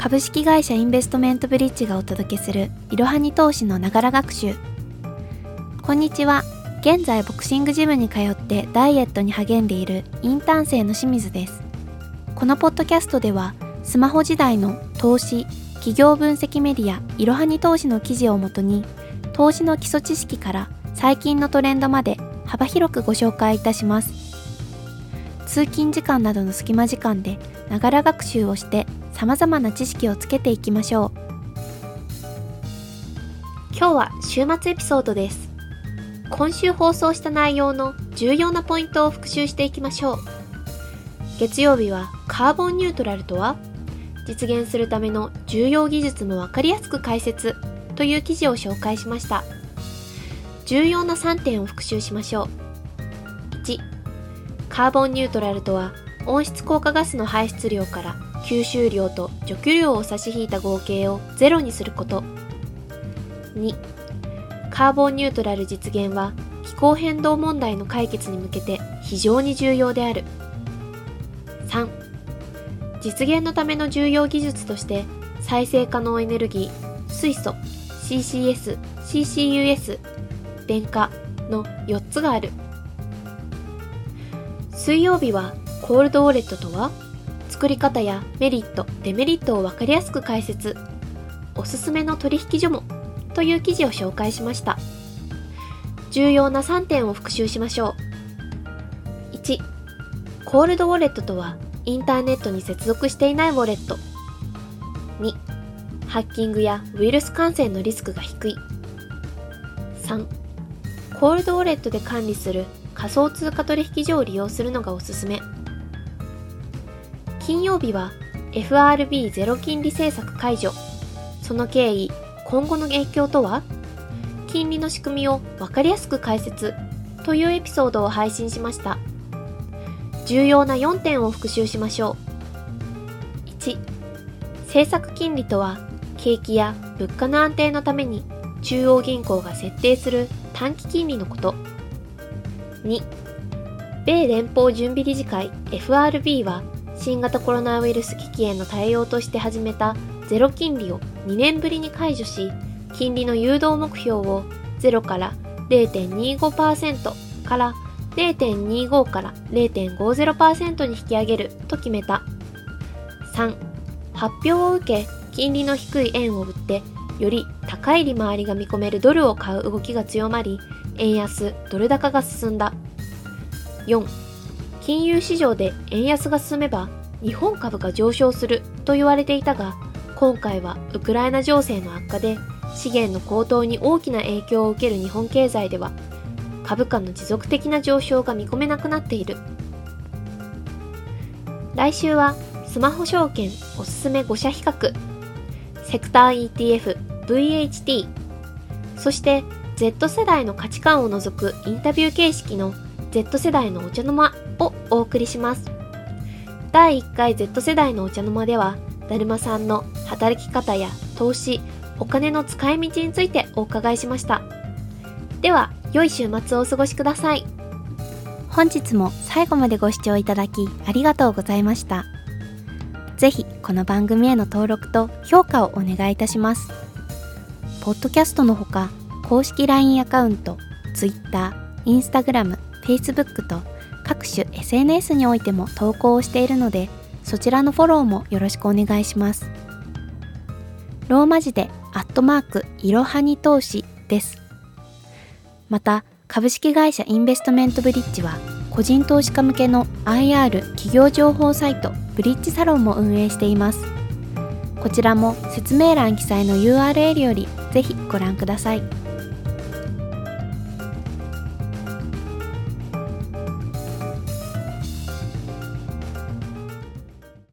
株式会社インベストメントブリッジがお届けするいろはに投資のながら学習。こんにちは。現在ボクシングジムに通ってダイエットに励んでいるインターン生の清水です。このポッドキャストではスマホ時代の投資企業分析メディアいろはに投資の記事をもとに投資の基礎知識から最近のトレンドまで幅広くご紹介いたします。通勤時間などの隙間時間でながら学習をして様々な知識をつけていきましょう。今日は週末エピソードです。今週放送した内容の重要なポイントを復習していきましょう。月曜日はカーボンニュートラルとは実現するための重要技術もわかりやすく解説という記事を紹介しました。重要な3点を復習しましょう。1カーボンニュートラルとは温室効果ガスの排出量から吸収量と除去量を差し引いた合計をゼロにすること。2カーボンニュートラル実現は気候変動問題の解決に向けて非常に重要である。3実現のための重要技術として再生可能エネルギー水素 CCS CCUS 電化の4つがある。水曜日はコールドウォレットとは作り方やメリットデメリットを分かりやすく解説おすすめの取引所もという記事を紹介しました。重要な3点を復習しましょう。1コールドウォレットとはインターネットに接続していないウォレット。2ハッキングやウイルス感染のリスクが低い。3コールドウォレットで管理する仮想通貨取引所を利用するのがおすすめ。金曜日は FRB ゼロ金利政策解除。その経緯今後の影響とは？金利の仕組みを分かりやすく解説。というエピソードを配信しました。重要な4点を復習しましょう。1政策金利とは景気や物価の安定のために中央銀行が設定する短期金利のこと。2米連邦準備理事会 FRB は新型コロナウイルス危機への対応として始めたゼロ金利を2年ぶりに解除し、金利の誘導目標を0から0.25%から0.25から0.50%に引き上げると決めた。3. 発表を受け、金利の低い円を売って、より高い利回りが見込めるドルを買う動きが強まり、円安、ドル高が進んだ。4. 金融市場で円安が進めば日本株が上昇すると言われていたが、今回はウクライナ情勢の悪化で資源の高騰に大きな影響を受ける日本経済では株価の持続的な上昇が見込めなくなっている。来週はスマホ証券おすすめ5社比較、セクター ETF VHT、そして Z 世代の価値観を除くインタビュー形式の Z 世代のお茶の間をお送りします。第1回 Z 世代のお茶の間では、だるまさんの働き方や投資、お金の使い道についてお伺いしました。では、良い週末をお過ごしください。本日も最後までご視聴いただきありがとうございました。ぜひこの番組への登録と評価をお願いいたします。ポッドキャストのほか、公式 LINE アカウント、Twitter、Instagram、Facebook と各種 SNS においても投稿をしているので、そちらのフォローもよろしくお願いします。ローマ字でアットマークいろはに投資です。また、株式会社インベストメントブリッジは、個人投資家向けの IR 企業情報サイトブリッジサロンも運営しています。こちらも説明欄記載の URL よりぜひご覧ください。